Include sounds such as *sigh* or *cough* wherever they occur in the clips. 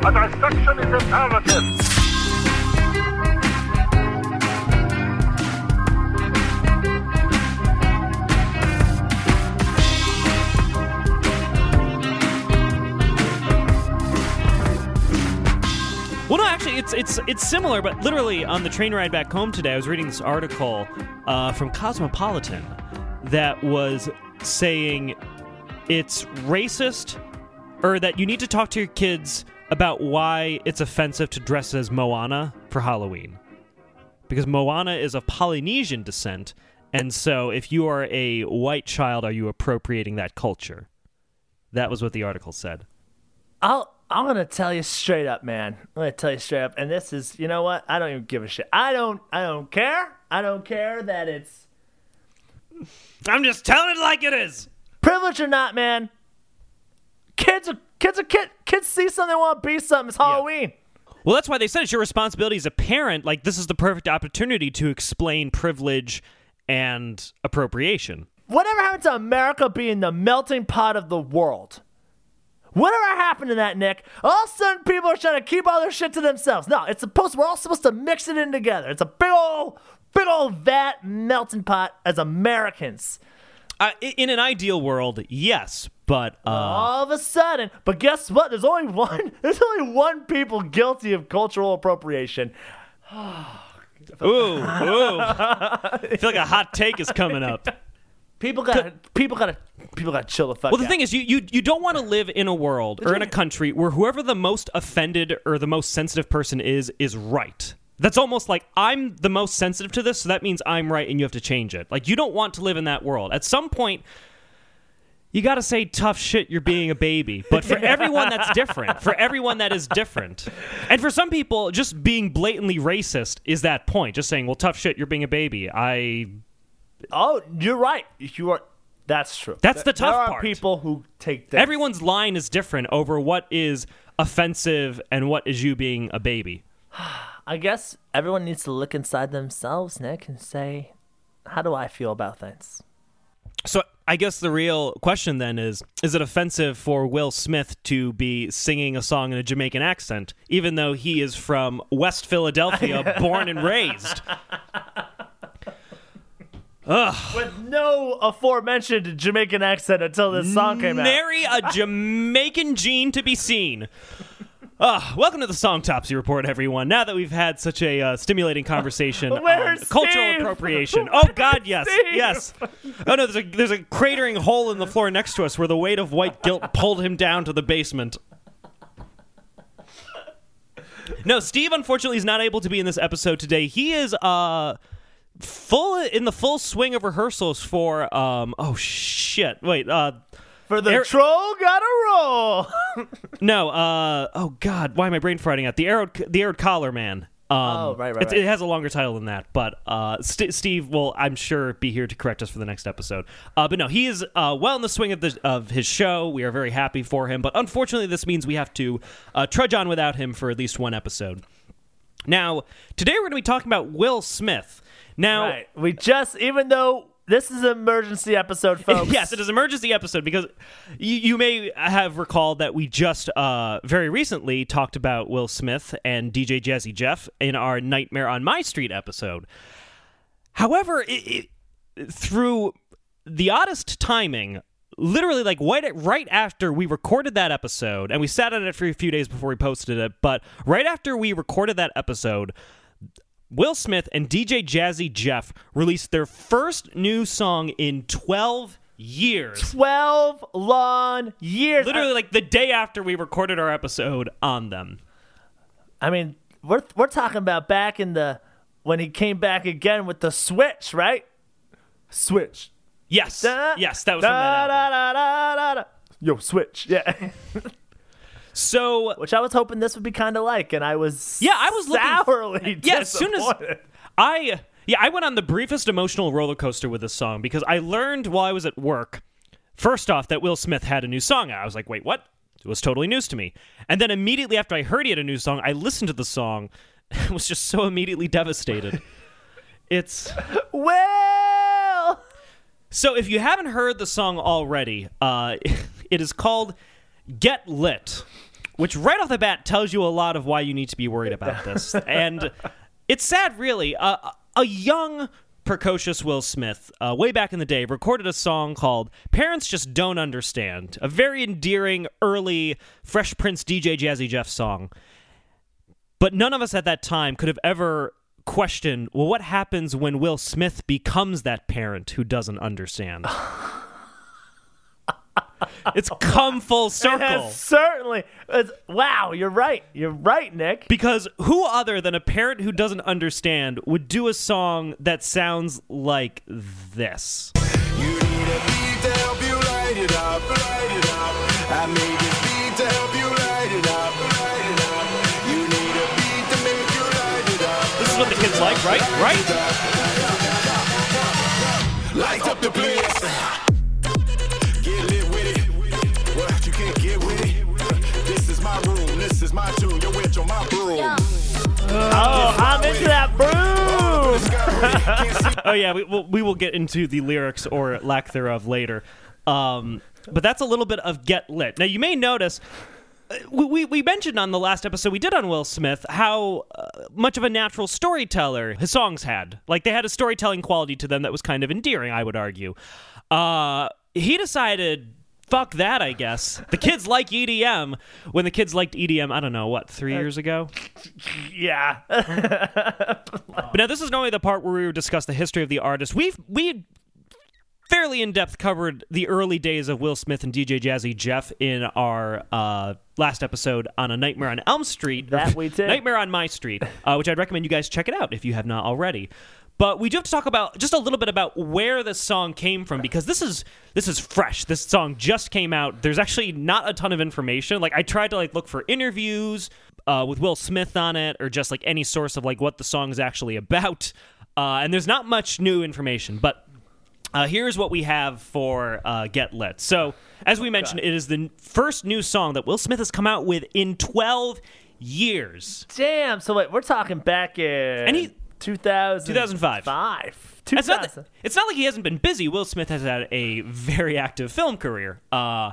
A dissection is imperative. Well, no, actually, it's it's it's similar, but literally on the train ride back home today, I was reading this article uh, from Cosmopolitan that was saying it's racist, or that you need to talk to your kids about why it's offensive to dress as Moana for Halloween, because Moana is of Polynesian descent, and so if you are a white child, are you appropriating that culture? That was what the article said. I'll I'm gonna tell you straight up, man. I'm gonna tell you straight up, and this is, you know what? I don't even give a shit. I don't, I don't care. I don't care that it's I'm just telling it like it is. privilege or not, man. Kids are kids are kid kids see something they want to be something. It's Halloween. Well, that's why they said it's your responsibility as a parent. Like, this is the perfect opportunity to explain privilege and appropriation. Whatever happened to America being the melting pot of the world? Whatever happened to that, Nick? All of a sudden, people are trying to keep all their shit to themselves. No, it's supposed. We're all supposed to mix it in together. It's a big old, big old vat melting pot as Americans. Uh, in an ideal world, yes, but uh, all of a sudden, but guess what? There's only one. *laughs* There's only one people guilty of cultural appropriation. *sighs* ooh, ooh, I feel like a hot take is coming up. *laughs* People gotta, people gotta, people gotta chill the fuck. Well, the out. thing is, you, you you don't want to live in a world or in a country where whoever the most offended or the most sensitive person is is right. That's almost like I'm the most sensitive to this, so that means I'm right, and you have to change it. Like you don't want to live in that world. At some point, you got to say tough shit. You're being a baby, but for everyone that's different. For everyone that is different, and for some people, just being blatantly racist is that point. Just saying, well, tough shit. You're being a baby. I Oh, you're right. You are. That's true. That's the tough There are part. people who take that. everyone's line is different over what is offensive and what is you being a baby. *sighs* I guess everyone needs to look inside themselves, Nick, and say, "How do I feel about things?" So I guess the real question then is is it offensive for Will Smith to be singing a song in a Jamaican accent even though he is from West Philadelphia *laughs* born and raised? With no aforementioned Jamaican accent until this song came out. Nary a Jamaican gene to be seen. Ah, welcome to the Songtopsy Report, everyone. Now that we've had such a uh, stimulating conversation *laughs* on Where's cultural Steve? appropriation. *laughs* Oh God, yes, Steve? yes. Oh no, there's a there's a cratering hole in the floor next to us where the weight of white guilt pulled him down to the basement. No, Steve unfortunately is not able to be in this episode today. He is uh full in the full swing of rehearsals for um oh shit. Wait, uh For the Eric- troll, gotta roll. *laughs* no, uh oh god, why am I brain farting out? The arrowed the arrowed collar man. Um, Oh, right, right, right. It has a longer title than that, but uh, St- Steve will, I'm sure, be here to correct us for the next episode. Uh, but no, he is uh, well in the swing of the of his show. We are very happy for him, but unfortunately, this means we have to uh, trudge on without him for at least one episode. Now, today we're going to be talking about Will Smith. Now, right. We just, even though this is an emergency episode, *laughs* folks. yes, it is an emergency episode because you, you may have recalled that we just uh, very recently talked about Will Smith and DJ Jazzy Jeff in our Nightmare on My Street episode. However, it, it, through the oddest timing, literally like right, right after we recorded that episode, and we sat on it for a few days before we posted it, but right after we recorded that episode, Will Smith and DJ Jazzy Jeff released their first new song in 12 years. 12 long years. Literally, like the day after we recorded our episode on them. I mean, we're we're talking about back in the when he came back again with the switch, right? Switch. Yes. Da- yes, that was from that da, album. da, da, da, da. Yo, switch. Yeah. *laughs* So, Which I was hoping this would be kind of like, and I was Yeah, I was looking- sourly *laughs* Yeah, as soon as- I yeah, I went on the briefest emotional roller coaster with this song because I learned while I was at work, first off, that Will Smith had a new song. I was like, wait, what? It was totally news to me. And then immediately after I heard he had a new song, I listened to the song *laughs* and was just so immediately devastated. *laughs* it's Well, so if you haven't heard the song already, uh, it is called "Get Lit." Which right off the bat tells you a lot of why you need to be worried about this. and it's sad, really. Uh, a young, precocious Will Smith, uh, way back in the day, recorded a song called Parents Just Don't Understand, a very endearing, early Fresh Prince DJ Jazzy Jeff song. But none of us at that time could have ever questioned well, what happens when Will Smith becomes that parent who doesn't understand? *laughs* it's come full circle. Yes, certainly. It's, wow, you're right. You're right, Nick. Because who other than a parent who doesn't understand would do a song that sounds like this? You need a beat to help you light it up, light it up. I made this beat to help you light it up, light it up. You need a beat to make you light it up. This is what the kids like, right? Right? Light up the place. I'm into that broom. *laughs* Oh yeah, we will, we will get into the lyrics or lack thereof later. Um, but that's a little bit of Get Lit. Now you may notice. uh, We, we, we mentioned on the last episode we did on Will Smith how uh, much of a natural storyteller his songs had. Like they had a storytelling quality to them that was kind of endearing, I would argue. Uh, he decided, fuck that, I guess. The kids like EDM. When the kids liked EDM, I don't know, what, three years ago? yeah. But now this is normally the part where we would discuss the history of the artist. We've we fairly in depth covered the early days of Will Smith and DJ Jazzy Jeff in our uh, last episode on a Nightmare on Elm Street. That we did. Nightmare on My Street, uh, which I'd recommend you guys check it out if you have not already. But we do have to talk about just a little bit about where this song came from because this is this is fresh. This song just came out. There's actually not a ton of information. Like I tried to like look for interviews uh, with Will Smith on it or just like any source of like what the song is actually about. Uh, and there's not much new information, but uh, here's what we have for uh, Get Lit. So, as we mentioned, it is the n- first new song that Will Smith has come out with in 12 years. Damn. So wait, we're talking back in And he- 2000, 2005. Five. It's not, 2000. that- it's not like he hasn't been busy. Will Smith has had a very active film career. Uh,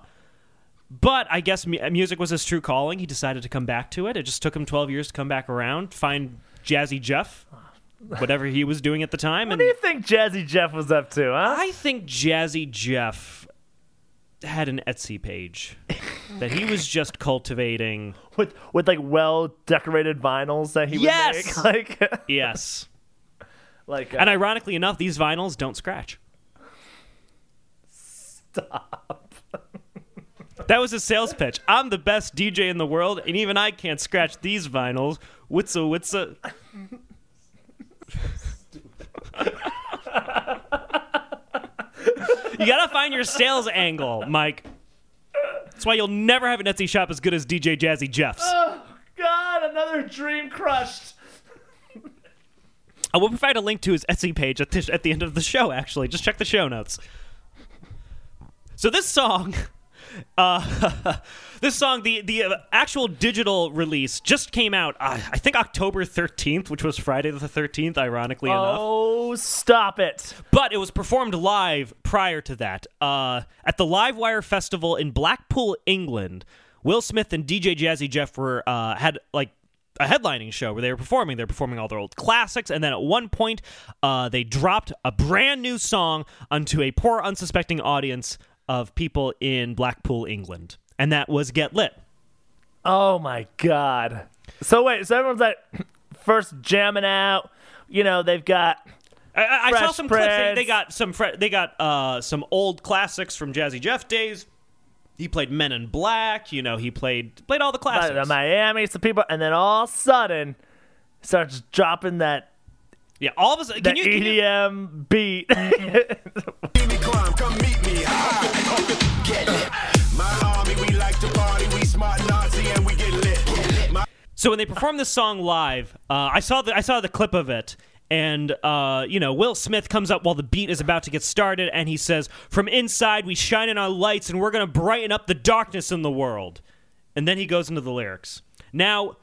but I guess mu- music was his true calling. He decided to come back to it. It just took him 12 years to come back around, find Jazzy Jeff, *laughs* whatever he was doing at the time. What and do you think Jazzy Jeff was up to, huh? I think Jazzy Jeff had an Etsy page *laughs* that he was just cultivating. With with like well decorated vinyls that he would Yes! make, *laughs* like Yes. *laughs* like uh, And ironically enough, these vinyls don't scratch. stop. *laughs* That was a sales pitch. I'm the best DJ in the world, and even I can't scratch these vinyls. Witsa witsa. you gotta find your sales angle, Mike. That's why you'll never have an Etsy shop as good as DJ Jazzy Jeff's. Oh, God, another dream crushed. I will provide a link to his Etsy page at the, at the end of the show, actually. Just check the show notes. So this song, *laughs* uh, *laughs* this song, the, the uh, actual digital release just came out, uh, I think October 13th, which was Friday the 13th, ironically enough. Oh, stop it. But it was performed live prior to that. Uh, at the Livewire Festival in Blackpool, England, Will Smith and DJ Jazzy Jeff were uh, had like a headlining show where they were performing. They're performing all their old classics, and then at one point, uh, they dropped a brand new song onto a poor, unsuspecting audience of people in Blackpool, England, and that was "Get Lit." Oh my god. So wait, so everyone's like first jamming out. You know, they've got I, I- I saw Fresh some clips. They, they got some. Fre- they got uh, some old classics from Jazzy Jeff days. He played Men in Black. You know, he played played all the uh, The Miami, some people, and then all of a sudden starts dropping that Yeah, all of a sudden. Can you, can you- EDM beat. *laughs* so when they performed this song live, uh, I saw the I saw the clip of it, and uh, you know Will Smith comes up while the beat is about to get started, and he says, "From inside, we shine in our lights, and we're gonna brighten up the darkness in the world." And then he goes into the lyrics. Now,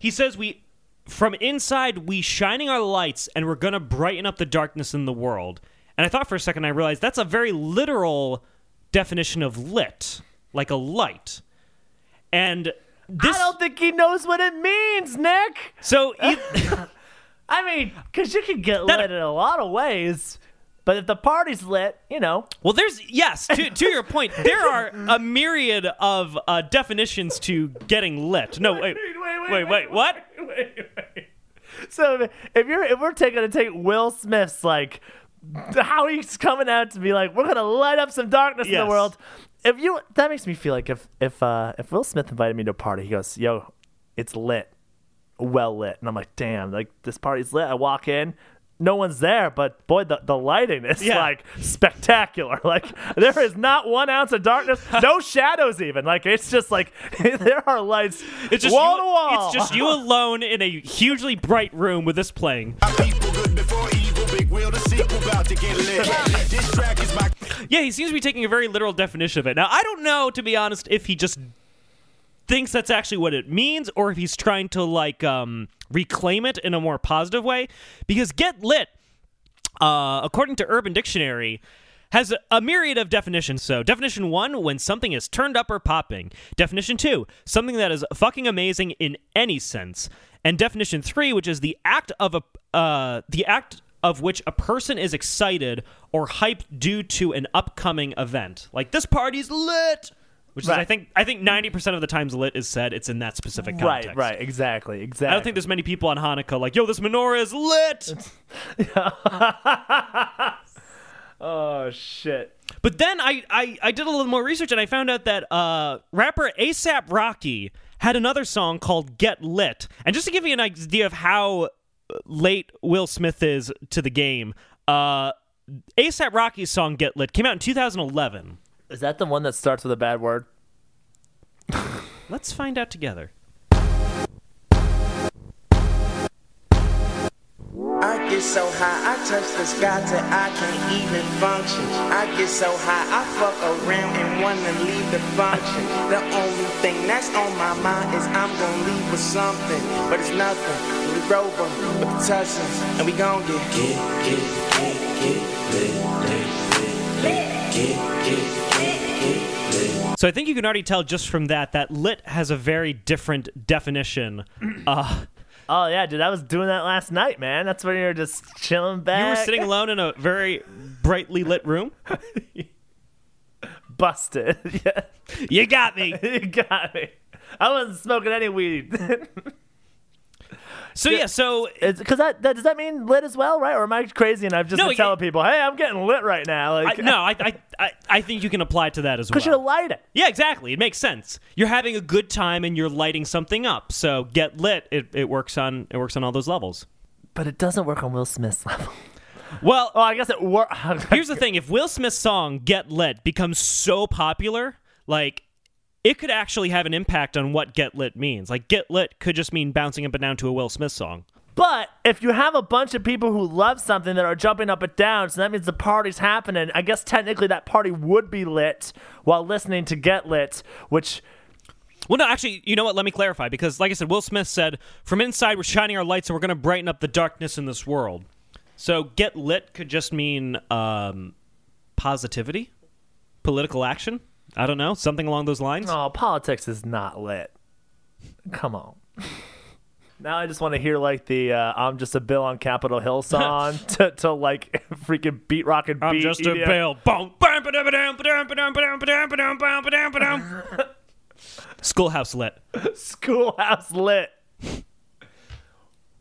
he says we. From inside, we shining our lights, and we're gonna brighten up the darkness in the world. And I thought for a second, I realized that's a very literal definition of lit, like a light. And this I don't think he knows what it means, Nick. so e- *laughs* *laughs* I mean, because you can get That- lit in a lot of ways, but if the party's lit, you know, well there's yes to, to your *laughs* point there are a myriad of uh, definitions to getting lit no wait wait wait, wait, what So if you're if we're taking to take Will Smith's like how he's coming out to be like we're gonna light up some darkness in the world. If you that makes me feel like if if uh if Will Smith invited me to a party, he goes, "Yo, it's lit, well lit," and I'm like, "Damn, like this party's lit." I walk in. No one's there, but boy, the, the lighting is Yeah. like spectacular. *laughs* Like there is not one ounce of darkness, *laughs* no shadows even. Like it's just like *laughs* there are lights it's just wall you, to wall. it's just you alone in a hugely bright room with this playing sequel about to get lit. This track is my Yeah, he seems to be taking a very literal definition of it. Now, I don't know, to be honest, if he just thinks that's actually what it means or if he's trying to like um, reclaim it in a more positive way. Because get lit, uh, according to Urban Dictionary, has a, a myriad of definitions. So, definition one, when something is turned up or popping. Definition two, something that is fucking amazing in any sense. And definition three, which is the act of a uh, the act of which a person is excited or hyped due to an upcoming event. Like this party's lit. Which is, I think, I think ninety percent of the times "lit" is said, it's in that specific right, context. right, exactly, exactly. I don't think there's many people on Hanukkah like, "Yo, this menorah is lit." *laughs* Oh shit. But then I, I, I did a little more research and I found out that uh, rapper ASAP Rocky had another song called Get Lit. And just to give you an idea of how late Will Smith is to the game, uh, ASAP Rocky's song Get Lit came out in 2011. Is that the one that starts with a bad word? *laughs* Let's find out together. I get so high, I touch the sky till I can't even function. I get so high, I fuck around and wanna leave the function. The only thing that's on my mind is I'm gonna leave with something, but it's nothing. We rover with the tussins, and we gon' get get get get get lit, lit, lit, lit, get get get get lit. So I think you can already tell just from that that lit has a very different definition. *clears throat* Uh, Oh yeah, dude, I was doing that last night, man. That's when you're just chilling back. you were sitting alone in a very brightly lit room. *laughs* busted. *laughs* yeah, You got me. *laughs* you got me. I wasn't smoking any weed. So yeah, so Because that, that does that mean lit as well, right? Or am I crazy and I've just No, been telling people, hey, I'm getting lit right now? I, Like, no, *laughs* I, I, I, I think you can apply to that as well. because you're lighting. yeah, exactly. It makes sense. You're having a good time and you're lighting something up. So get lit. It, it works on it works on all those levels. But it doesn't work on Will Smith's *laughs* level. Well, Oh, I guess it works. *laughs* here's the thing: if Will Smith's song "Get Lit" becomes so popular, like it could actually have an impact on what "Get Lit" means. Like "Get Lit" could just mean bouncing up and down to a Will Smith song. But if you have a bunch of people who love something that are jumping up and down, so that means the party's happening. I guess technically that party would be lit while listening to Get Lit, which Well, no, actually, you know what? Let me clarify because, like I said, Will Smith said, "From inside, we're shining our lights and we're going to brighten up the darkness in this world." So, "Get Lit" could just mean um, positivity, political action. I don't know, something along those lines. oh, politics is not lit. Come on. *laughs* Now I just want to hear like the uh, "I'm Just a Bill on Capitol Hill" *laughs* song to, to like freaking beat rock and beat. I'm just a EDM. bill. Boom. Schoolhouse lit. Schoolhouse lit.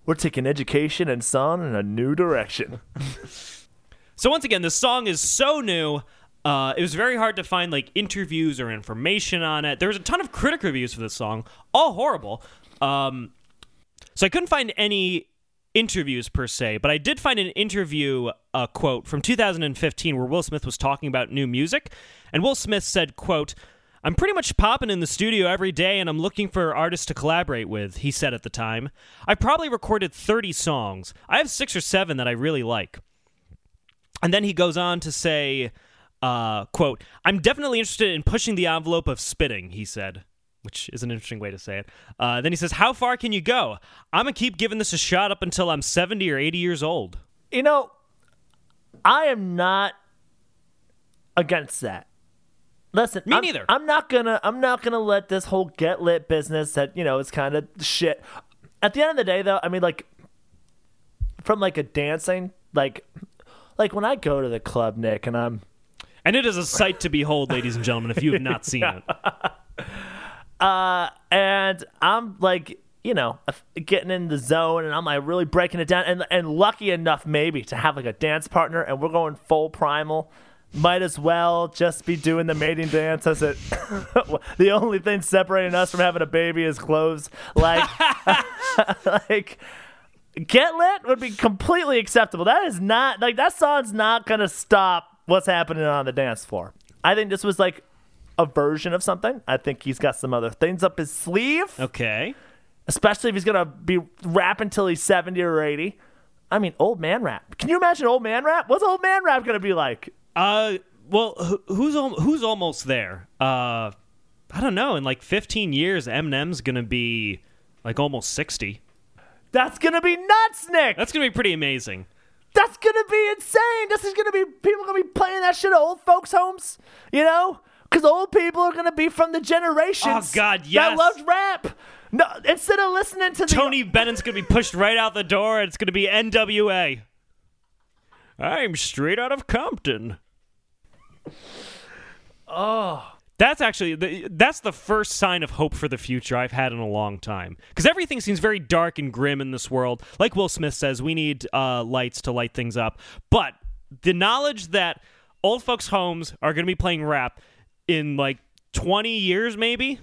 We're taking education and song in a new direction. *laughs* So once again, this song is so new. Uh, it was very hard to find like interviews or information on it. There was a ton of critic reviews for this song, all horrible. Um, so I couldn't find any interviews per se, but I did find an interview uh, quote from 2015 where Will Smith was talking about new music, and Will Smith said, "quote." I'm pretty much popping in the studio every day and I'm looking for artists to collaborate with, he said at the time. I probably recorded 30 songs. I have six or seven that I really like. And then he goes on to say, uh, quote, I'm definitely interested in pushing the envelope of spitting, he said, which is an interesting way to say it. Uh, then he says, How far can you go? I'm going to keep giving this a shot up until I'm 70 or 80 years old. You know, I am not against that. Listen, Me I'm, neither. I'm not gonna. I'm not gonna let this whole get lit business that you know is kind of shit. At the end of the day, though, I mean, like, from like a dancing, like, like when I go to the club, Nick, and I'm And it is a sight to behold, ladies and gentlemen, if you have not seen it. *laughs* uh, and I'm like, you know, getting in the zone, and I'm like really breaking it down, and and lucky enough maybe to have like a dance partner, and we're going full primal. Might as well just be doing the mating dance as it. *laughs* the only thing separating us from having a baby is clothes. Like, *laughs* like, get lit would be completely acceptable. That is not like that song's not gonna stop what's happening on the dance floor. I think this was like a version of something. I think he's got some other things up his sleeve Okay. especially if he's gonna be rapping till he's 70 or 80 i mean old man rap can you imagine old man rap what's old man rap gonna be like Uh, well, who's who's almost there? Uh, I don't know. In like 15 years, Eminem's gonna be like almost 60. that's gonna be nuts nick That's gonna be pretty amazing. That's gonna be insane this is gonna be people gonna be playing that shit at old folks homes you know because old people are gonna be from the generations Oh, God, yes. that loved rap no instead of listening to the Tony Bennett's gonna be pushed right out the door, and it's gonna be NWA. I'm straight out of Compton. Oh. That's actually the, that's the first sign of hope for the future I've had in a long time. Because everything seems very dark and grim in this world. Like Will Smith says, we need uh, lights to light things up. But the knowledge that old folks' homes are going to be playing rap in like 20 years, maybe,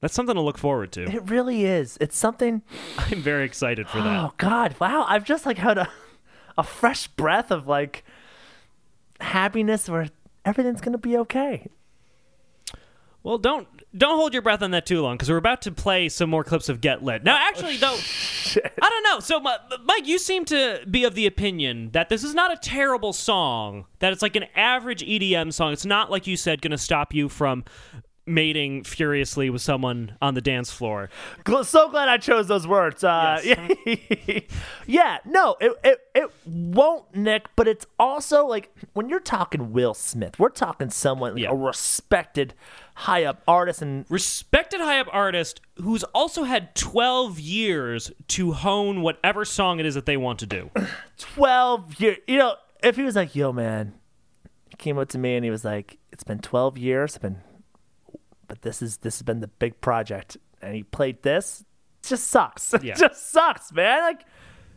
that's something to look forward to. it really is it's something *laughs* I'm very excited for that. Oh God! Wow! I've just like had a, a fresh breath of like happiness where everything's gonna be okay. Well, don't don't hold your breath on that too long because we're about to play some more clips of Get Lit. Now, actually, though, I don't know. So, Mike, you seem to be of the opinion that this is not a terrible song. That it's like an average EDM song. It's not like you said going to stop you from mating furiously with someone on the dance floor. So glad I chose those words. Uh, *laughs* yeah, no, it, it it won't, Nick. But it's also like when you're talking Will Smith, we're talking someone like Yeah. a respected, high up artist, and Respected high up artist who's also had 12 years to hone whatever song it is that they want to do. *clears throat* twelve years. You know, if he was like, "Yo, man," he came up to me and he was like, "It's been twelve years. It's been, but this is this has been the big project." And he played this. It just sucks. *laughs* Yeah. it just sucks, man. Like.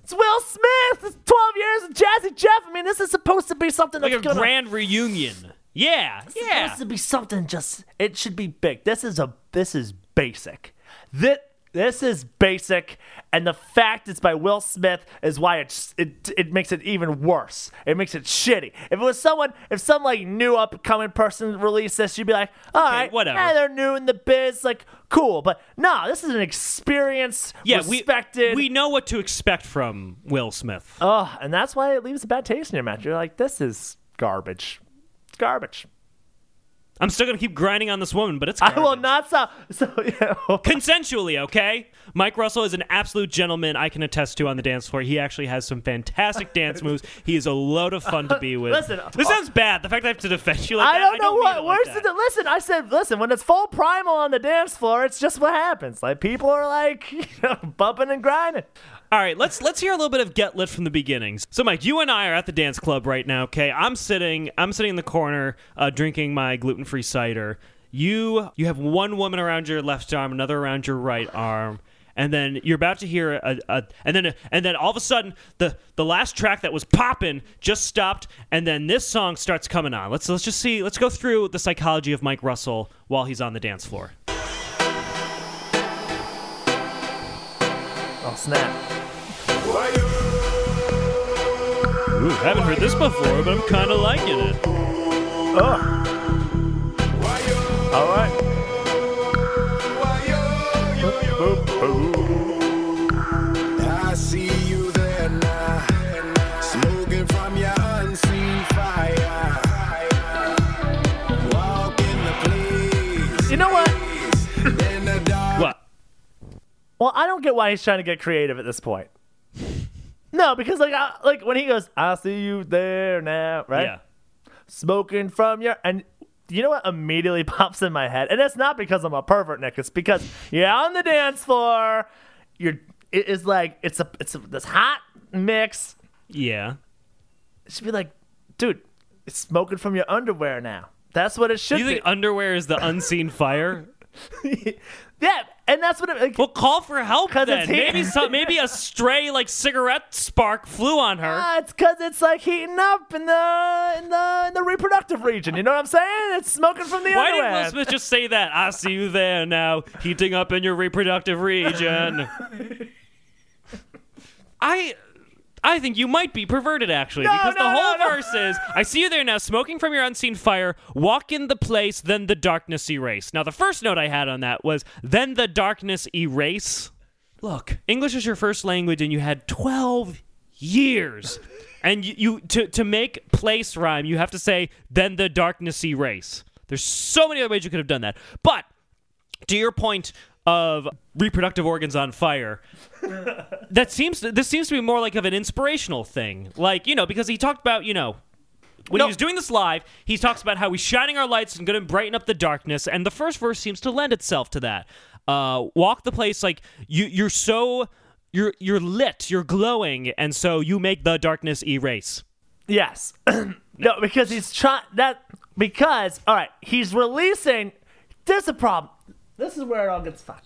It's Will Smith. It's 12 years of Jazzy Jeff. I mean, this is supposed to be something Like that's a gonna, grand reunion. Yeah, it's yeah. supposed to be something just it should be big. This is a this is basic. This this is basic, and the fact it's by Will Smith is why it's it it makes it even worse. It makes it shitty. If it was someone, if some like new upcoming person released this, you'd be like, all right, whatever. eh, they're new in the biz, like cool. But no, this is an experience. yeah, respected. we we know what to expect from Will Smith. oh, and that's why it leaves a bad taste in your mouth. You're like, this is garbage. It's garbage. I'm still gonna keep grinding on this woman, but it's I will not stop. *laughs* So yeah. consensually. Okay, Mike Russell is an absolute gentleman. I can attest to on the dance floor. He actually has some fantastic *laughs* dance moves. He is a load of fun to be with. Listen, this uh, sounds bad. The fact that I have to defend you like I that. don't know mean what it like than listen. I said listen when it's full primal on the dance floor. It's just what happens. Like people are like *laughs* you know, bumping and grinding. All right, let's let's hear a little bit of Get Lit from the beginnings. So, Mike, you and I are at the dance club right now. Okay, I'm sitting I'm sitting in the corner uh, drinking my gluten free cider. You you have one woman around your left arm, another around your right arm. And then you're about to hear a, a and then and then all of a sudden the the last track that was popping just stopped and then this song starts coming on. Let's let's just see let's go through the psychology of Mike Russell while he's on the dance floor. Oh snap! Ooh, haven't heard this before, but I'm kind of liking it. Oh. All right. I Well, I don't get why he's trying to get creative at this point. *laughs* No, because like I, like when he goes, "I see you there now," right? Yeah. Smoking from your and you know what immediately *laughs* pops in my head, and it's not because I'm a pervert, Nick. It's because you're on the dance floor. You're it is like it's a it's a, this hot mix. Yeah. It should be like, dude, it's smoking from your underwear now. That's what it should You be. think underwear is the unseen fire? *laughs* *laughs* yeah, and that's what it. Like, Well, call for help then. it's heat- Maybe some, maybe a stray like cigarette spark flew on her. Ah, it's because it's like heating up in the in the in the reproductive region. You know what I'm saying? It's smoking from the Why did underwear. Will Smith just say that? I see you there now, heating up in your reproductive region. *laughs* I I think you might be perverted actually, No, because no, the whole no, verse is I see you there now, smoking from your unseen fire, walk in the place, then the darkness erase. Now the first note I had on that was then the darkness erase. Look, English is your first language and you had twelve years. And you, you to, to make place rhyme, you have to say then the darkness erase. There's so many other ways you could have done that. But to your point of reproductive organs on fire, that seems this seems to be more like of an inspirational thing. Like, you know, because he talked about, you know, when No. he was doing this live, he talks about how he's shining our lights and going to brighten up the darkness, and the first verse seems to lend itself to that. Uh, walk the place like you you're so you're you're lit, you're glowing, and so you make the darkness erase. Yes. *clears throat* no, because he's trying that because all right, he's releasing. There's a problem. This is where it all gets fun.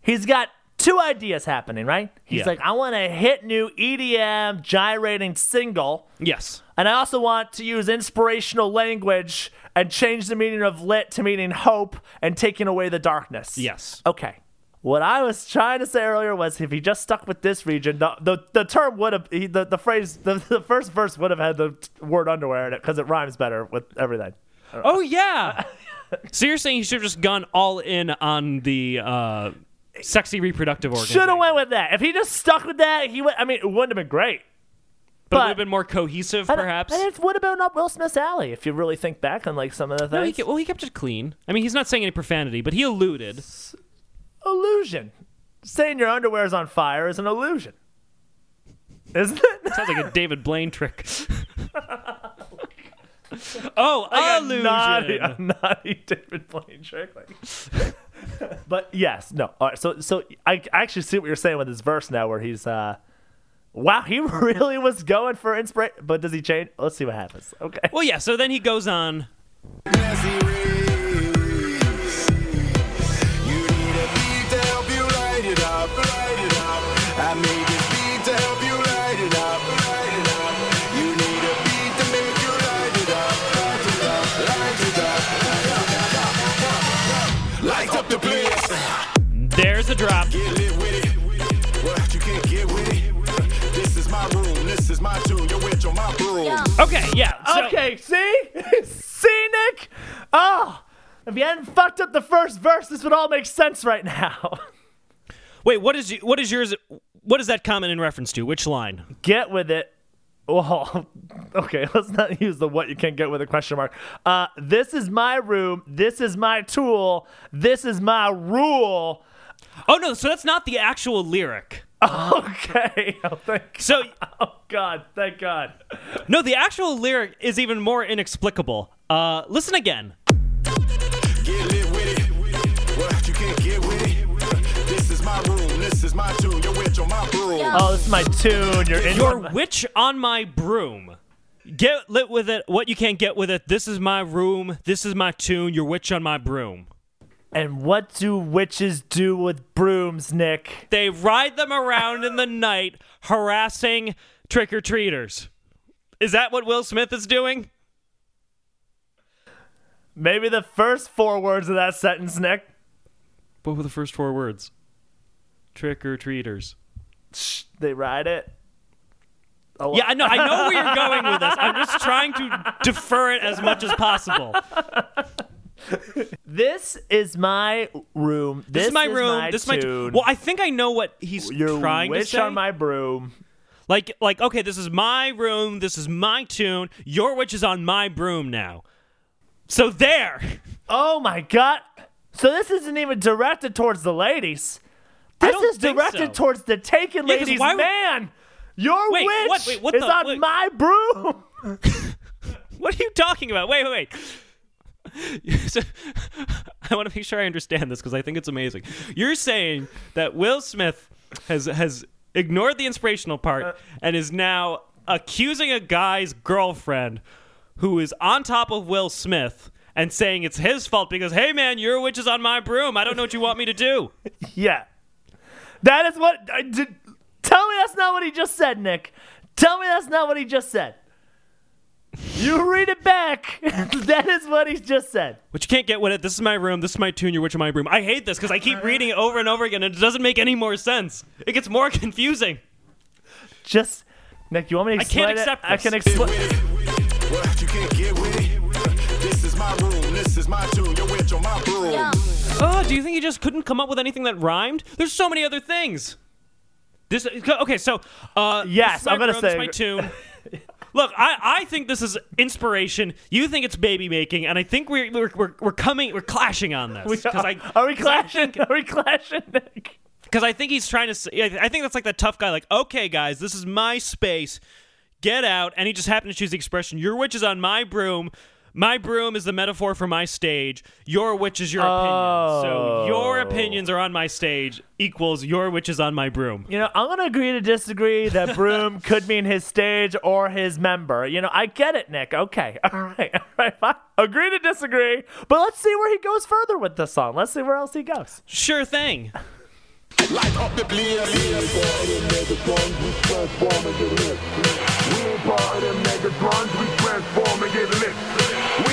He's got two ideas happening, right? He's Yeah. like, I want a hit new EDM gyrating single, Yes. and I also want to use inspirational language and change the meaning of lit to meaning hope and taking away the darkness. Yes. Okay. What I was trying to say earlier was if he just stuck with this region, the the, the term would have he, the the phrase the, *laughs* the first verse would have had the word underwear in it because it rhymes better with everything. Oh yeah. So you're saying he should have just gone all in on the uh, sexy reproductive organs? Should have went with that. If he just stuck with that, he would. I mean, it wouldn't have been great. but, it would have been more cohesive, And- perhaps. and it would have been up Will Smith's alley if you really think back on like some of the No, he things. well, he kept it clean. I mean, he's not saying any profanity, but he alluded. illusion. Saying your underwear is on fire is an illusion, isn't it? Sounds like a *laughs* David Blaine trick. *laughs* *laughs* oh, Like a illusion. naughty, a naughty David Blaine trick. Like. *laughs* but yes, no. All right, so so I I actually see what you're saying with his verse now, where he's uh, wow, he *laughs* really was going for inspiration. But does he change? Let's see what happens. Okay. Well, yeah. So then he goes on. Okay, yeah. so- Okay. See, *laughs* see, Nick. Oh, if you hadn't fucked up the first verse, this would all make sense right now. *laughs* Wait, what is y- what is yours? What is that comment in reference to? Which line? get with it. Well, *laughs* okay, let's not use the what you can't get with a question mark. Uh, this is my room. This is my tool. This is my rule. Oh no, so that's not the actual lyric. *laughs* Okay. Oh, thank, So *laughs* oh God. Thank God. no, the actual lyric is even more inexplicable. Uh, listen again. Get lit with it. What you can't get with it. This is my room. This is my tune. You're with your my broom. Oh, this is my tune. You're in. Your my- *laughs* witch on my broom. Get lit with it. What you can't get with it. This is my room. This is my tune. Your witch on my broom. And what do witches do with brooms, Nick? They ride them around in the night, harassing trick or treaters. Is that what Will Smith is doing? Maybe the first four words of that sentence, Nick. What were the first four words? Trick or treaters. Shh, they ride it. Oh, Yeah, I know. I know where you're going with this. I'm just trying to defer it as much as possible. *laughs* This is my room. This, This, is my room. My this is my. tune. well, I think I know what he's Your trying to witch say. on my broom. Like, like, okay, this is my room. This is my tune. Your witch is on my broom now. So there. Oh my god! So this isn't even directed towards the ladies. This is directed so. towards the taken Yeah, ladies. why would- Man, your Wait, witch what- wait, what is the- on wait. my broom. *laughs* What are you talking about? Wait, wait, wait. *laughs* So- I want to make sure I understand this because I think it's amazing. You're saying that Will Smith has has ignored the inspirational part uh. and is now accusing a guy's girlfriend who is on top of Will Smith and saying it's his fault because hey man, your witch is on my broom. I don't know what you want me to do. *laughs* Yeah. That is what. Uh, I did, tell me that's not what he just said, Nick. Tell me that's not what he just said. You read it back. *laughs* that is what he just said. Which you can't get with it. This is my room. This is my tune. Your witch in my broom. I hate this because I keep reading it over and over again, and it doesn't make any more sense. It gets more *laughs* confusing. Just, Nick, you want me to I explain can't accept it? accept I can Get explain. with. What? You can't get with it. This is my room. This is my tune. Your witch on my broom. Oh, do you think he just couldn't come up with anything that rhymed? There's so many other things. This okay, so uh, Yes, this is my I'm gonna broom, this is say- my tune. *laughs* Look, I, I think this is inspiration. You think it's baby making, and I think we're we're, we're, we're coming we're clashing on this *laughs* We- because I are we clashing? Are we clashing, because I think he's trying to. Say, I think that's like that tough guy. Like, okay, guys, this is my space. Get out, and he just happened to choose the expression. Your witch is on my broom. My broom is the metaphor for my stage. Your witch is your opinion. So oh. your Oh. opinions are on my stage equals your witch is on my broom. You know, I'm gonna agree to disagree that *laughs* broom could mean his stage or his member. You know, I get it, Nick. Okay, *laughs* all right, all right. Fine. Agree to disagree, but let's see where he goes further with this song. Let's see where else he goes. Sure thing. *laughs* Light up the blaze.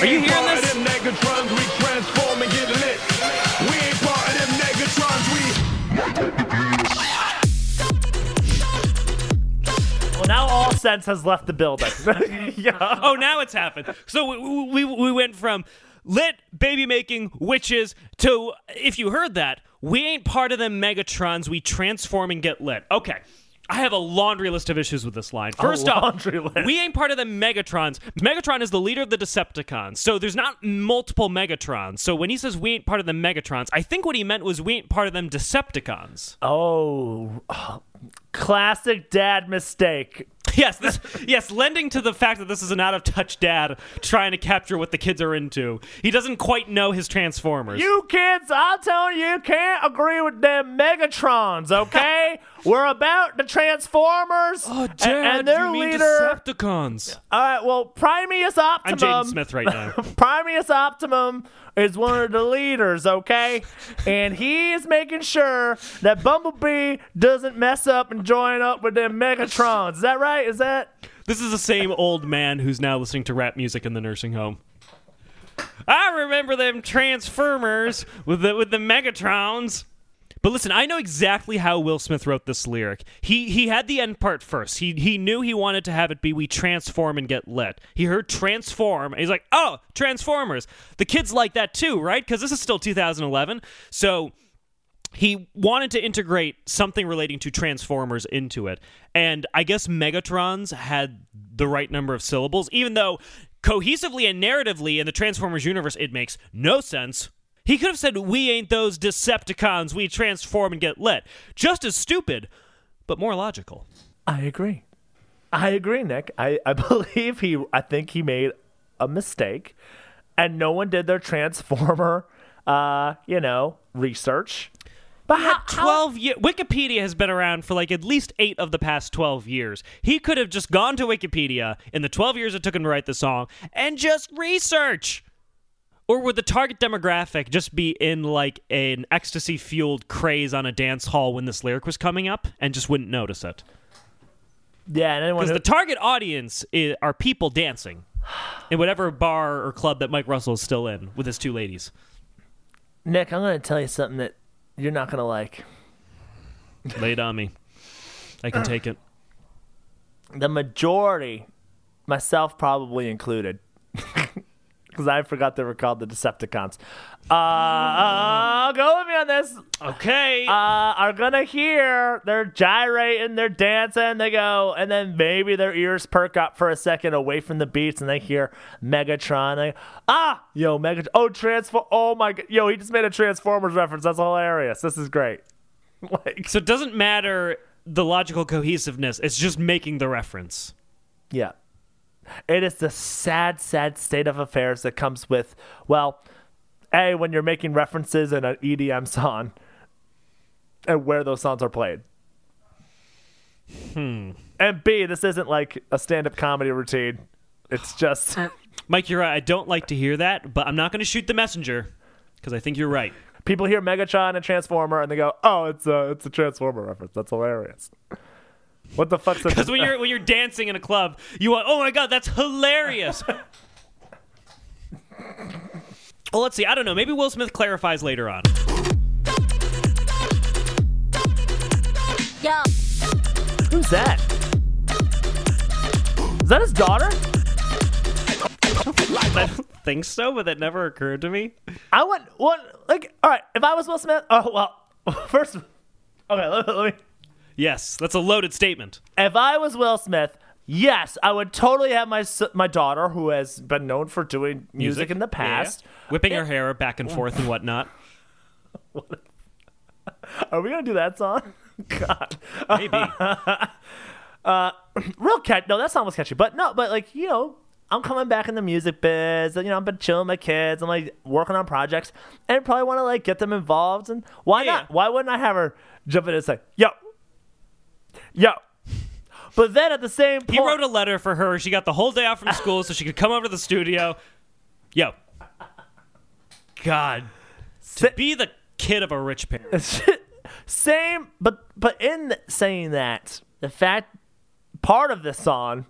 Are you hearing this? Them Megatrons, we transform and get lit. We ain't part of them Megatrons, we Well, now all sense has left the building. *laughs* *laughs* yeah. Oh, now it's happened. So we, we, we went from lit baby making witches to, if you heard that, we ain't part of them Megatrons. We transform and get lit. Okay. I have a laundry list of issues with this line. First off, we ain't part of the Megatrons. Megatron is the leader of the Decepticons, so there's not multiple Megatrons. So when he says we ain't part of the Megatrons, I think what he meant was we ain't part of them Decepticons. Oh, oh, classic dad mistake. *laughs* Yes, this yes, lending to the fact that this is an out of touch dad trying to capture what the kids are into. He doesn't quite know his Transformers. You kids, I'm telling you, you can't agree with them Megatrons, okay? *laughs* We're about the Transformers oh, a- and, their leader. Decepticons. All right, well, Primeus I'm Optimum. Jaden Smith right now. *laughs* Primeus Optimum is one of the leaders, okay? And he is making sure that Bumblebee doesn't mess up and join up with them Megatrons. Is that right? Is that? this is the same old man who's now listening to rap music in the nursing home. I remember them Transformers with the with the Megatrons. But listen, I know exactly how Will Smith wrote this lyric. He he had the end part first. He he knew he wanted to have it be we transform and get lit. He heard transform and he's like, "Oh, Transformers." The kids like that too, right? Cuz this is still 2011. So he wanted to integrate something relating to Transformers into it. And I guess Megatrons had the right number of syllables, even though cohesively and narratively in the Transformers universe, it makes no sense. He could have said, We ain't those Decepticons, we transform and get lit. Just as stupid, but more logical. I agree. I agree, Nick. I, I *laughs* believe he, I think he made a mistake and no one did their Transformer, *laughs* uh, you know, research. But how, 12 years. Wikipedia has been around for like at least eight of the past 12 years. He could have just gone to Wikipedia in the 12 years it took him to write the song and just research. Or would the target demographic just be in like an ecstasy fueled craze on a dance hall when this lyric was coming up and just wouldn't notice it? yeah, and anyone Because who, the target audience i are people dancing in whatever bar or club that Mike Russell is still in with his two ladies. Nick, I'm going to tell you something that you're not going to like. Lay it on me. I can take it. The majority, myself probably included, *laughs* because I forgot they were called the Decepticons. Uh, uh, go with me on this. Okay. uh, are gonna hear they're gyrating, they're dancing, they go, and then maybe their ears perk up for a second away from the beats, and they hear Megatron. They, ah, yo, Megatron. Oh, transform. Oh my god, yo, he just made a Transformers reference. That's hilarious. This is great. *laughs* Like, So it doesn't matter the logical cohesiveness. It's just making the reference. yeah, It is the sad, sad state of affairs that comes with, well, A, when you're making references in an EDM song and where those songs are played. Hmm. And B, this isn't like a stand up comedy routine. It's just Mike, you're right. I don't like to hear that, but I'm not going to shoot the messenger because I think you're right. people hear Megatron and Transformer and they go, "Oh, it's a it's a Transformer reference. That's hilarious." What the fuck's Because *laughs* when you're when you're dancing in a club, you want, oh my god, that's hilarious. *laughs* well, let's see. I don't know. Maybe Will Smith clarifies later on. Yo, Who's that? Is that his daughter? I don't think so, but that never occurred to me. I would what like all right. If I was Will Smith, oh well. *laughs* First, okay, let, let me. Yes, that's a loaded statement. If I was Will Smith, yes, I would totally have my my daughter, who has been known for doing music, in the Yeah, yeah. past. whipping her eh, hair back and forth and whatnot. *laughs* Are we gonna do that song? *laughs* God, Maybe. *laughs* Uh, *clears throat* real catchy. No, that song was catchy, but no, but like you know, I'm coming back in the music biz. You know, I've been chilling with my kids. I'm like working on projects, and probably want to like get them involved. And why Yeah. not? Why wouldn't I have her jump in and say, "Yo, yo"? But then at the same point, He wrote a letter for her. She got the whole day off from school so she could come over to the studio. Yo. God. To be the kid of a rich parent. *laughs* same, but but in saying that, the fact part of this song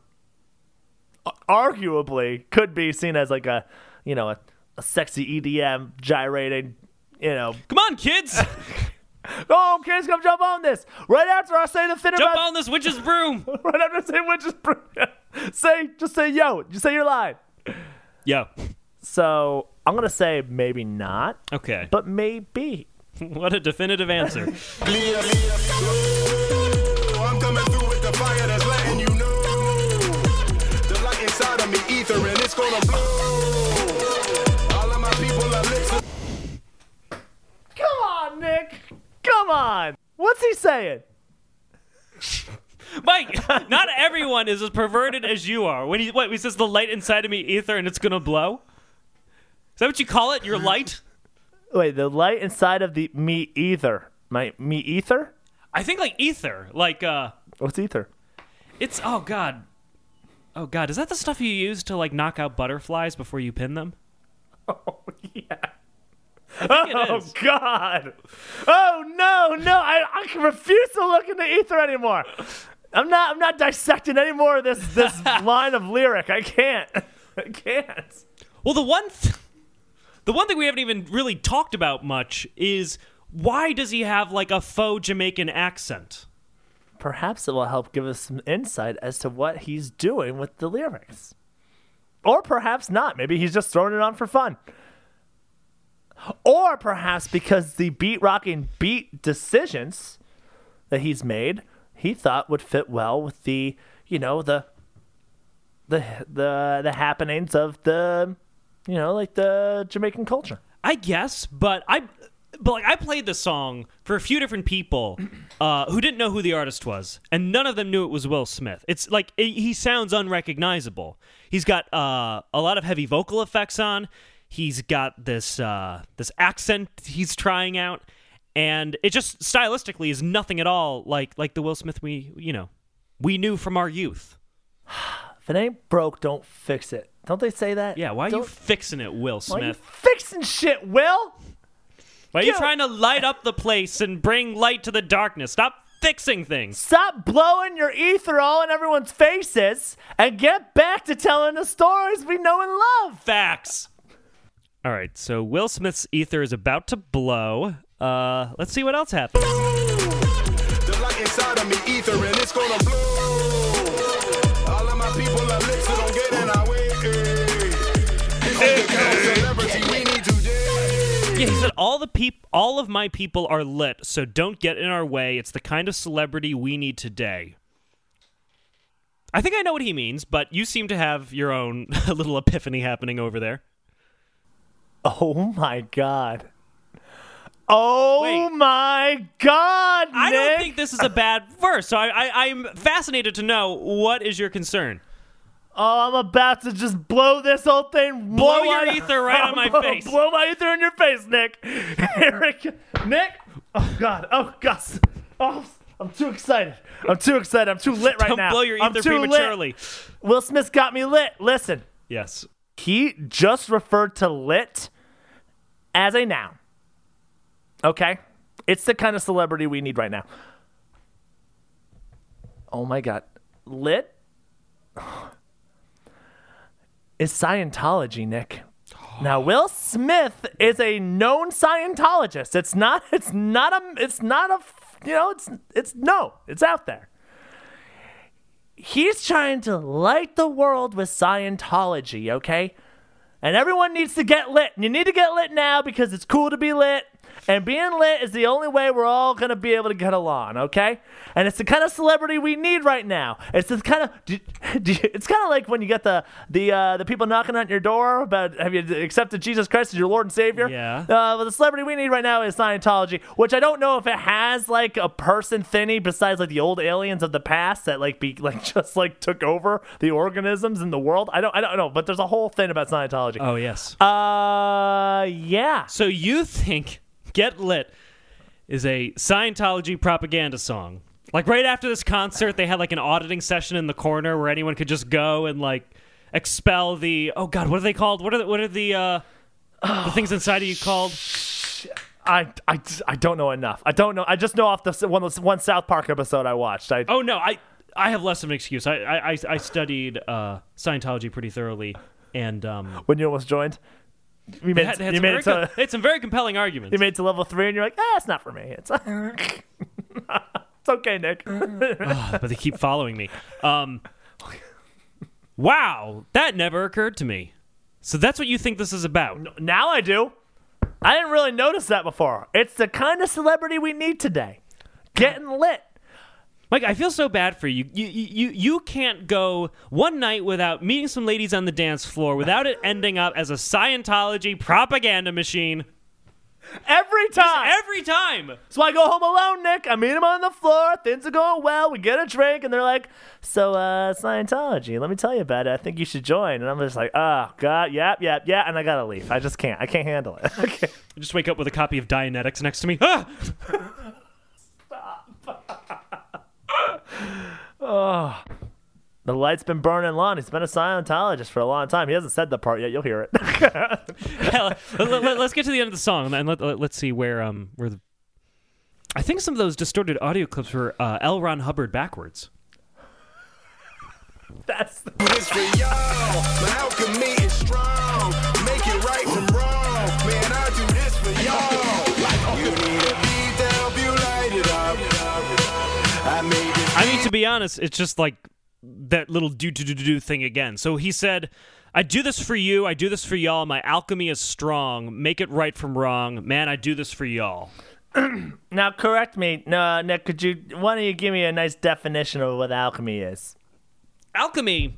arguably could be seen as like a you know a, a sexy EDM gyrating, you know. Come on, kids. *laughs* Oh, kids, come jump on this right after I say the fin Jump about on this witch's broom. *laughs* right after I say witches. *laughs* say just say yo, just say your line. Yo. So I'm gonna say maybe not, Okay. but maybe. *laughs* What a definitive answer. Clear, clear, so I'm coming through with the fire that's letting you know. The light inside of me, ether, and it's gonna blow. Come on. What's he saying? *laughs* Mike, not everyone is as perverted as you are. When he what he says the light inside of me ether and it's gonna blow? Is that what you call it? Your light? Wait, the light inside of the me ether. My me ether? I think like ether. Like uh What's ether? it's oh god. Oh god, is that the stuff you use to like knock out butterflies before you pin them? *laughs* Oh yeah. I think it Oh. God! Oh no, no! I, I can refuse to look into ether anymore. I'm not. I'm not dissecting any more of this this *laughs* line of lyric. I can't. *laughs* I can't. Well, the one, th- the one thing we haven't even really talked about much is why does he have like a faux Jamaican accent? Perhaps it will help give us some insight as to what he's doing with the lyrics, or perhaps not. Maybe he's just throwing it on for fun. Or perhaps because the beat rocking beat decisions that he's made, he thought would fit well with the, you know, the the the the happenings of the you know, like the Jamaican culture. I guess, but I, but like I played the song for a few different people *clears throat* uh, who didn't know who the artist was, and none of them knew it was Will Smith. It's like it, he sounds unrecognizable. He's got uh, a lot of heavy vocal effects on. He's got this uh, this accent he's trying out, and it just stylistically is nothing at all like like the Will Smith we you know we knew from our youth. *sighs* If it ain't broke, don't fix it. Don't they say that? Yeah, why are you Don't- fixing it, Will why you Smith? fixing shit, Will? Why are you Yo. trying to light up the place and bring light to the darkness? Stop fixing things. Stop blowing your ether all in everyone's faces and get back to telling the stories we know and love. Facts. All right, so Will Smith's ether is about to blow. Uh, let's see what else happens. The light inside of me, ether, and it's gonna blow. All of my people are lit, so don't get in our way. This is the kind of celebrity we need today. Yeah, he said all the peop- all of my people are lit, so don't get in our way. It's the kind of celebrity we need today. I think I know what he means, but you seem to have your own *laughs* little epiphany happening over there. Oh my god. Oh Wait. my god, I don't think this is a bad verse, so I, I, I'm fascinated to know what is your concern. Oh, I'm about to just blow this whole thing. Blow your my- ether right on my *laughs* Blow- face. Blow my ether in your face, Nick. *laughs* Eric, Nick. Oh God. Oh God. Oh, I'm too excited. I'm too excited. I'm too lit right Don't now. blow your I'm ether too lit. prematurely. Will Smith got me lit. Listen, Yes. he just referred to lit as a noun. Okay? It's the kind of celebrity we need right now. Oh my god. Lit *sighs* is Scientology, Nick. Now Will Smith is a known Scientologist. It's not *laughs* it's not a it's not a you know, it's it's no, it's out there. He's trying to light the world with Scientology, okay? And everyone needs to get lit. And you need to get lit now because it's cool to be lit. And being lit is the only way we're all going to be able to get along, okay? And it's the kind of celebrity we need right now. It's the kind of do, do you- it's kind of like when you get the the uh, the people knocking on your door about have you accepted Jesus Christ as your Lord and Savior? Yeah. Uh, well, the celebrity we need right now is Scientology, which I don't know if it has like a person thinny besides like the old aliens of the past that like be like *laughs* just like took over the organisms in the world. I don't I don't know, but there's a whole thing about Scientology. Oh yes. Uh, yeah. So you think "Get Lit" is a Scientology propaganda song? Like right after this concert, they had like an auditing session in the corner where anyone could just go and like expel the oh god, what are they called? What are the, what are the uh, the things inside of you called? I, I, I don't know enough. I don't know. I just know off the one one South Park episode I watched. I Oh no, I I have less of an excuse. I I, I- I studied uh, Scientology pretty thoroughly, and um, when you almost joined, you they made, had, they had you some made very it to co- they had some very compelling arguments. you made it to level three, and you're like, ah, it's not for me. It's *laughs* it's okay, Nick. *laughs* *laughs* but they keep following me. Um, wow, that never occurred to me. So that's what you think this is about? now I do. I didn't really notice that before. It's the kind of celebrity we need today. Getting lit. Mike, I feel so bad for you. You, you. you can't go one night without meeting some ladies on the dance floor without it ending up as a Scientology propaganda machine. Every time. Every time. So I go home alone, Nick. I meet him on the floor. Things are going well. We get a drink, and they're like, "So, uh, Scientology. Let me tell you about it. I think you should join." And I'm just like, "Oh God, yep, yep, yeah." And I gotta leave. I just can't. I can't handle it. *laughs* Okay. I just wake up with a copy of Dianetics next to me. Ah! *laughs* The light's been burning long. He's been a Scientologist for a long time. He hasn't said the part yet. You'll hear it. *laughs* Hell, let, us get to the end of the song and let, let, us see where um where the. I think some of those distorted audio clips were uh, L. Ron Hubbard backwards. *laughs* That's this be honest, it's just like that little do do do do thing again. So he said, "I do this for you. I do this for y'all. My alchemy is strong. Make it right from wrong. Man, I do this for y'all." *clears throat* now correct me. No, Nick. Could you? Why don't you give me a nice definition of what alchemy is? Alchemy,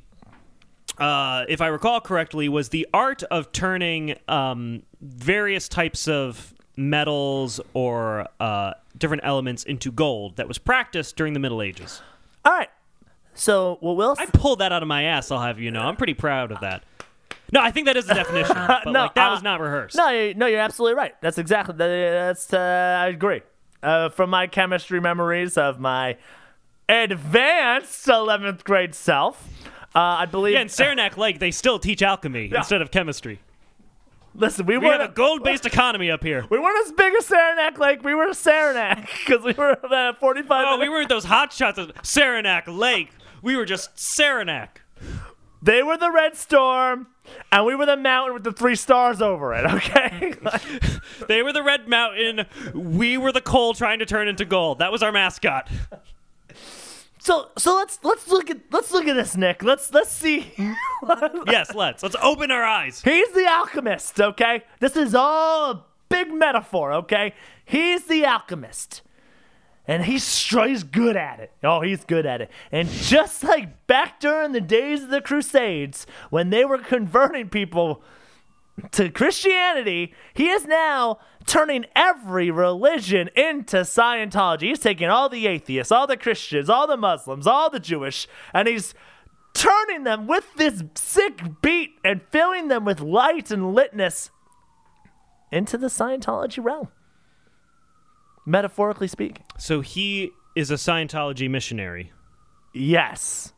uh, if I recall correctly, was the art of turning um, various types of metals or uh, different elements into gold that was practiced during the Middle Ages. So what Will? I pulled that out of my ass. I'll have you know. I'm pretty proud of that. No, I think that is the definition. *laughs* But No, like, that uh, was not rehearsed. No, you, no, you're absolutely right. That's exactly that, that's. Uh, I agree. Uh, from my chemistry memories of my advanced 11th grade self, uh, I believe. Yeah, in Saranac Lake, they still teach alchemy instead of chemistry. listen, we, We have a gold-based *laughs* economy up here. we weren't as big as Saranac Lake. We were Saranac because we were uh, 45. Oh, we weren't those hot shots of Saranac Lake. We were just Saranac. They were the Red Storm, and we were the mountain with the three stars over it. Okay. *laughs* *laughs* They were the Red Mountain. We were the coal trying to turn into gold. That was our mascot. so so let's let's look at let's look at this, Nick. Let's let's see. *laughs* Yes, let's. Let's open our eyes. He's the alchemist, okay? This is all a big metaphor, okay? He's the alchemist. And he's, he's good at it. Oh, he's good at it. And just like back during the days of the Crusades, when they were converting people to Christianity, he is now turning every religion into Scientology. He's taking all the atheists, all the Christians, all the Muslims, all the Jewish, and he's turning them with this sick beat and filling them with light and litness into the Scientology realm. Metaphorically speaking. So he is a Scientology missionary. Yes.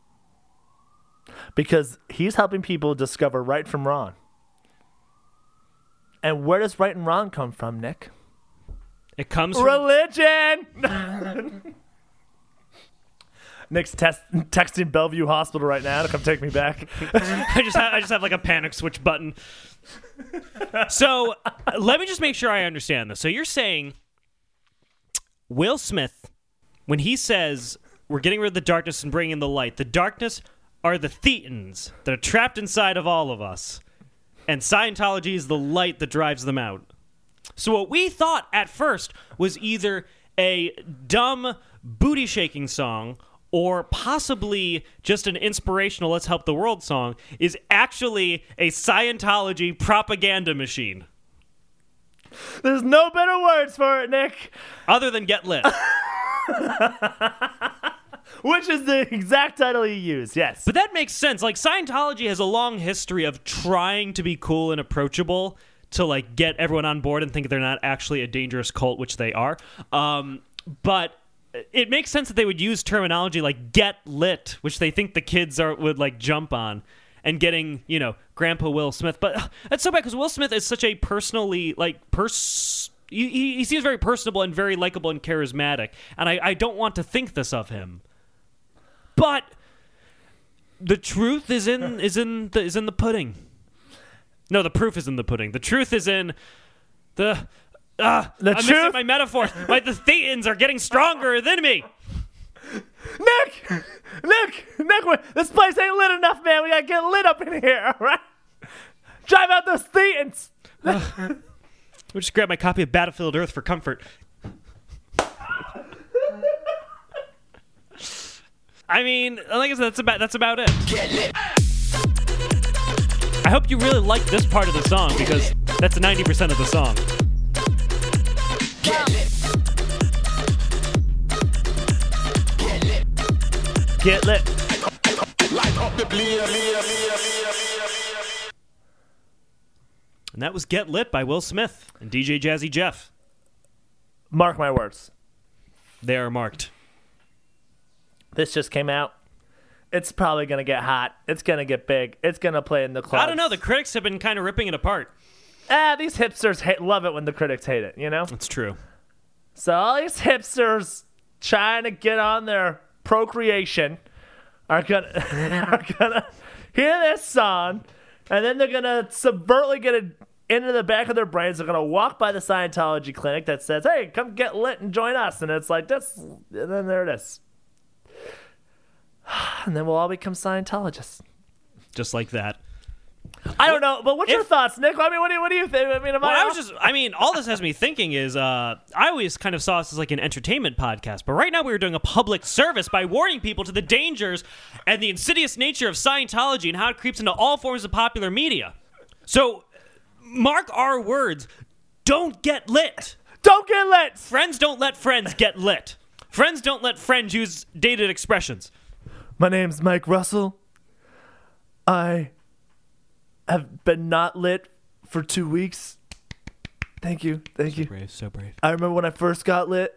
Because he's helping people discover right from wrong. And where does right and wrong come from, Nick? It comes from Religion! *laughs* Nick's test- texting Bellevue Hospital right now to come take me back. *laughs* I just have, I just have like a panic switch button. so let me just make sure I understand this. So you're saying Will Smith, when he says we're getting rid of the darkness and bringing in the light, the darkness are the thetans that are trapped inside of all of us, and Scientology is the light that drives them out. So what we thought at first was either a dumb booty shaking song or possibly just an inspirational let's help the world song is actually a Scientology propaganda machine. There's no better words for it, Nick. Other than get lit. *laughs* Which is the exact title you use, yes. But that makes sense. Like Scientology has a long history of trying to be cool and approachable to like get everyone on board and think they're not actually a dangerous cult, which they are. Um, but it makes sense that they would use terminology like "get lit," which they think the kids are would like jump on, and getting you know Grandpa Will Smith. But uh, that's so bad because Will Smith is such a personally like pers. He, he seems very personable and very likable and charismatic, and I, I don't want to think this of him. But the truth is in *laughs* is in the is in the pudding. No, the proof is in the pudding. The truth is in the. Ah, The I'm truth- my metaphors. like the thetans are getting stronger than me. Nick! Nick! Nick, this place ain't lit enough, man. We gotta get lit up in here, *laughs* all right? Drive out those thetans! *sighs* We'll just grab my copy of Battlefield Earth for comfort. I mean, like I said, that's about that's about it. I hope you really like this part of the song because that's 90% of the song. Get lit. Light up the blaze. And that was Get Lit by Will Smith and DJ Jazzy Jeff. Mark my words. They are marked. This just came out. It's probably gonna get hot. It's gonna get big. It's gonna play in the clubs. I don't know, the critics have been kind of ripping it apart. ah, these hipsters hate, love it when the critics hate it, you know? That's true. So all these hipsters trying to get on their procreation are gonna *laughs* are gonna hear this song, and then they're gonna subvertly get it into the back of their brains. They're gonna walk by the Scientology clinic that says, "Hey, come get lit and join us," and it's like this, and then there it is, *sighs* and then we'll all become Scientologists. Just like that. I don't know, but what's your thoughts, Nick? I mean, what do you, what do you think? I mean, am Well, I, I was just, I mean, all this has me thinking is, uh, I always kind of saw this as like an entertainment podcast, but right now we were doing a public service by warning people to the dangers and the insidious nature of Scientology and how it creeps into all forms of popular media. So, mark our words don't get lit. don't get lit. Friends don't let friends get lit. Friends don't let friends use dated expressions. My name's Mike Russell. I have been not lit for two weeks. Thank you. Thank you. Brave, so brave. I remember when I first got lit.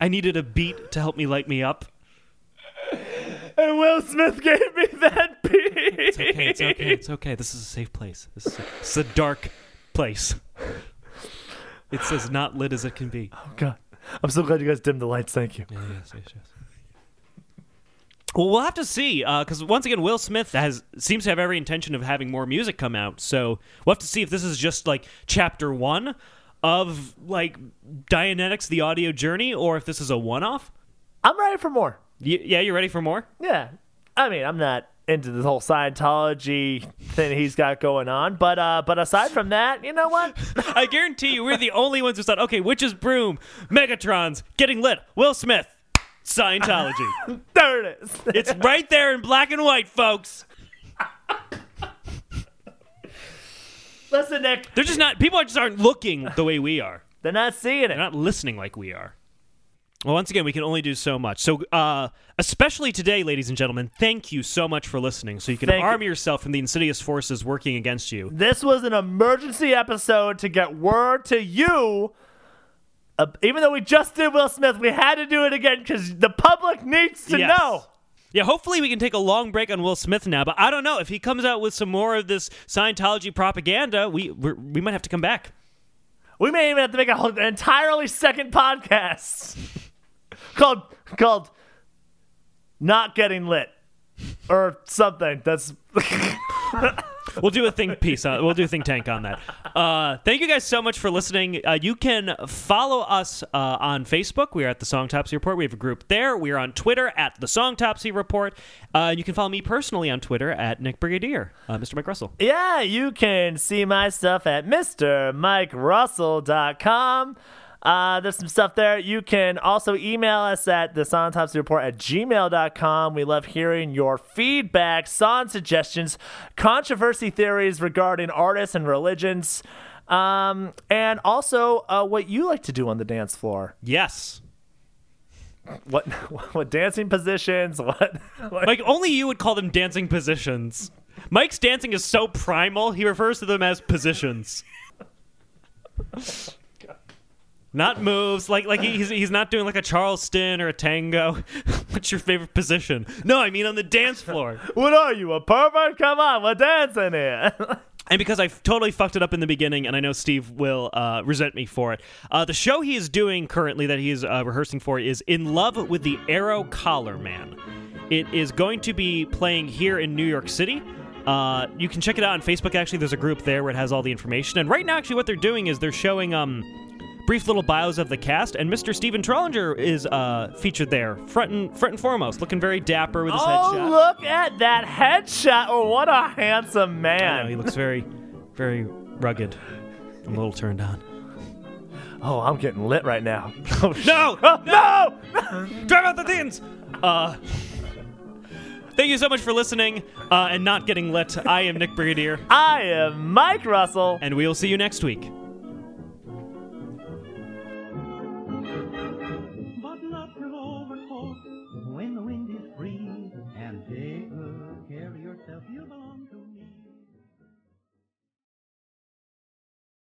I needed a beat to help me light me up. And Will Smith gave me that beat. *laughs* It's okay, it's okay, it's okay. This is a safe place. This is a, this is a dark place. It's as not lit as it can be. Oh, God. I'm so glad you guys dimmed the lights. Thank you. yes, yes, yes. Well, we'll have to see, because once again, Will Smith has seems to have every intention of having more music come out. So we'll have to see if this is just like chapter one of like Dianetics: The Audio Journey, or if this is a one-off. I'm ready for more. Y- yeah, you're ready for more? Yeah. I mean, I'm not into this whole Scientology thing he's got going on, but uh, but aside from that, you know what? *laughs* I guarantee you, we're the only ones who thought, okay, Witch's Broom, Megatron's getting lit, Will Smith, Scientology. *laughs* there it is. it's right there in black and white, folks. Listen, Nick, They're just not. People just aren't looking the way we are. they're not seeing it. They're not listening like we are. Well, once again, we can only do so much. So, uh, especially today, ladies and gentlemen, thank you so much for listening. So you can Thank you. arm yourself from the insidious forces working against you. This was an emergency episode to get word to you. Uh, even though we just did Will Smith, we had to do it again because the public needs to Yes. know. Yeah, hopefully we can take a long break on Will Smith now. But I don't know if he comes out with some more of this Scientology propaganda. We we're, we might have to come back. We may even have to make a whole, an entirely second podcast *laughs* called called "Not Getting Lit" or something. That's *laughs* *laughs* We'll do a think piece. On, we'll do a think tank on that. Uh, thank you guys so much for listening. Uh, you can follow us uh, on Facebook. We are at the Songtopsy Report. We have a group there. We are on Twitter at the Songtopsy Report. Uh, you can follow me personally on Twitter at Nick Brigadier, uh, Mr. Mike Russell. yeah. You can see my stuff at MrMikeRussell.com. Uh, there's some stuff there. You can also email us at the Songtopsy Report at gmail.com. We love hearing your feedback, song suggestions, controversy theories regarding artists and religions, um, and also uh, what you like to do on the dance floor. Yes. What *laughs* what dancing positions? What? what Like, only you would call them dancing positions. Mike's dancing is so primal, he refers to them as positions. Not moves, like like he's he's not doing like a Charleston or a tango. *laughs* What's your favorite position? No, I mean on the dance floor. *laughs* what are you, a pervert? Come on, we're dancing here. *laughs* And because I totally fucked it up in the beginning, and I know Steve will uh, resent me for it, uh, the show he is doing currently that he is uh, rehearsing for is In Love with the Arrow Collar Man. It is going to be playing here in New York City. Uh, you can check it out on Facebook. Actually, there's a group there where it has all the information. And right now, actually, what they're doing is they're showing um, brief little bios of the cast, and Mr. Steven Trollinger is uh, featured there, front and front and foremost, looking very dapper with his oh, headshot. look at that headshot. Oh, what a handsome I know, he looks very, very rugged. I'm a little turned on. Oh, I'm getting lit right now. *laughs* Oh, sh- No! Oh, no! Drive out the teens! Uh, thank you so much for listening uh, and not getting lit. I am Nick Brigadier, I am Mike Russell. and we will see you next week.